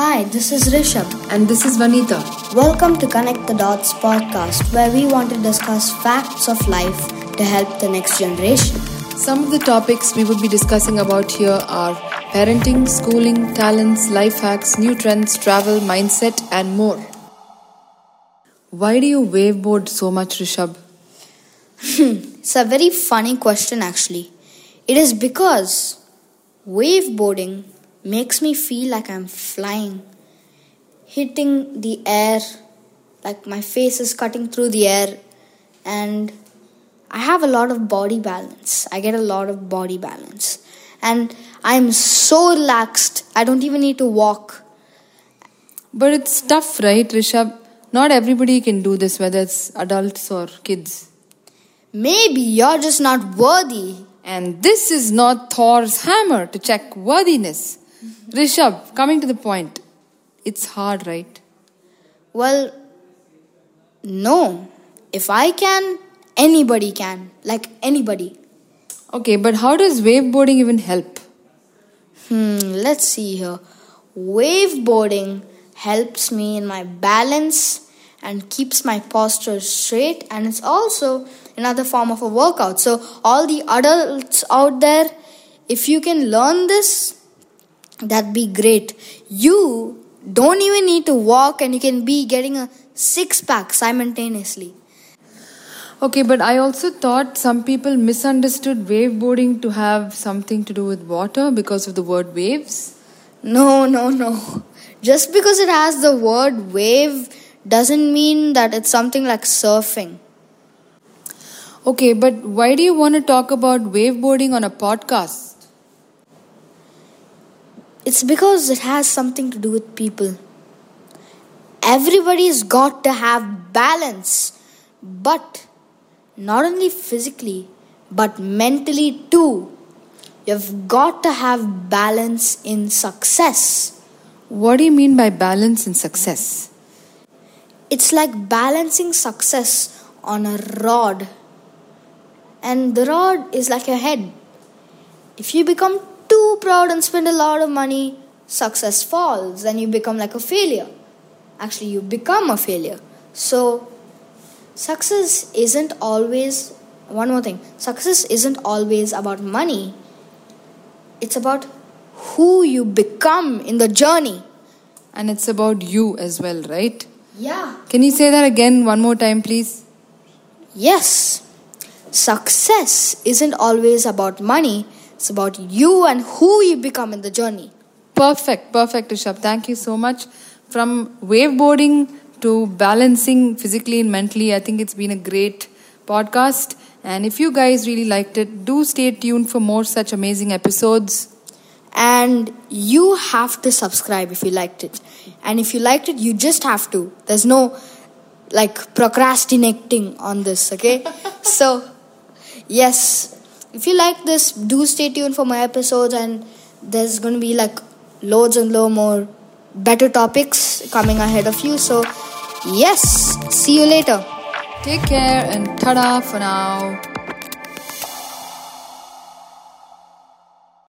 Hi, this is Rishabh. And this is Vanita. Welcome to Connect the Dots podcast, where we want to discuss facts of life to help the next generation. Some of the topics we would be discussing about here are parenting, schooling, talents, life hacks, new trends, travel, mindset, and more. Why do you waveboard so much, Rishabh? It's a very funny question, actually. It is because waveboarding makes me feel like I'm flying, hitting the air, like my face is cutting through the air, and I have a lot of body balance. I get a lot of body balance, and I'm so relaxed, I don't even need to walk. But it's tough, right, Rishabh? Not everybody can do this, whether it's adults or kids. Maybe you're just not worthy. And this is not Thor's hammer to check worthiness. Rishabh, coming to the point, it's hard, right? Well, no. If I can, anybody can. Like anybody. Okay, but how does waveboarding even help? Hmm, let's see here. Waveboarding helps me in my balance and keeps my posture straight, and it's also another form of a workout. So, all the adults out there, if you can learn this, that'd be great. You don't even need to walk, and you can be getting a six pack simultaneously. Okay, but I also thought some people misunderstood waveboarding to have something to do with water because of the word waves. No, no, no. Just because it has the word wave doesn't mean that it's something like surfing. Okay, but why do you want to talk about waveboarding on a podcast? It's because it has something to do with people. Everybody's got to have balance, but not only physically, but mentally too. You've got to have balance in success. What do you mean by balance in success? It's like balancing success on a rod, and the rod is like your head. If you become proud and spend a lot of money, success falls and you become like a failure. Actually, you become a failure. So, success isn't always, one more thing, success isn't always about money, it's about who you become in the journey. And it's about you as well, right? Yeah. Can you say that again one more time, please? Yes. Success isn't always about money, it's about you and who you become in the journey. Perfect, perfect, Rishabh. Thank you so much. From waveboarding to balancing physically and mentally, I think it's been a great podcast. And if you guys really liked it, do stay tuned for more such amazing episodes. And you have to subscribe if you liked it. And if you liked it, you just have to. There's no like procrastinating on this, okay? so, yes, if you like this, do stay tuned for my episodes, and there's going to be like loads and loads more better topics coming ahead of you. So, yes, see you later. Take care and ta for now.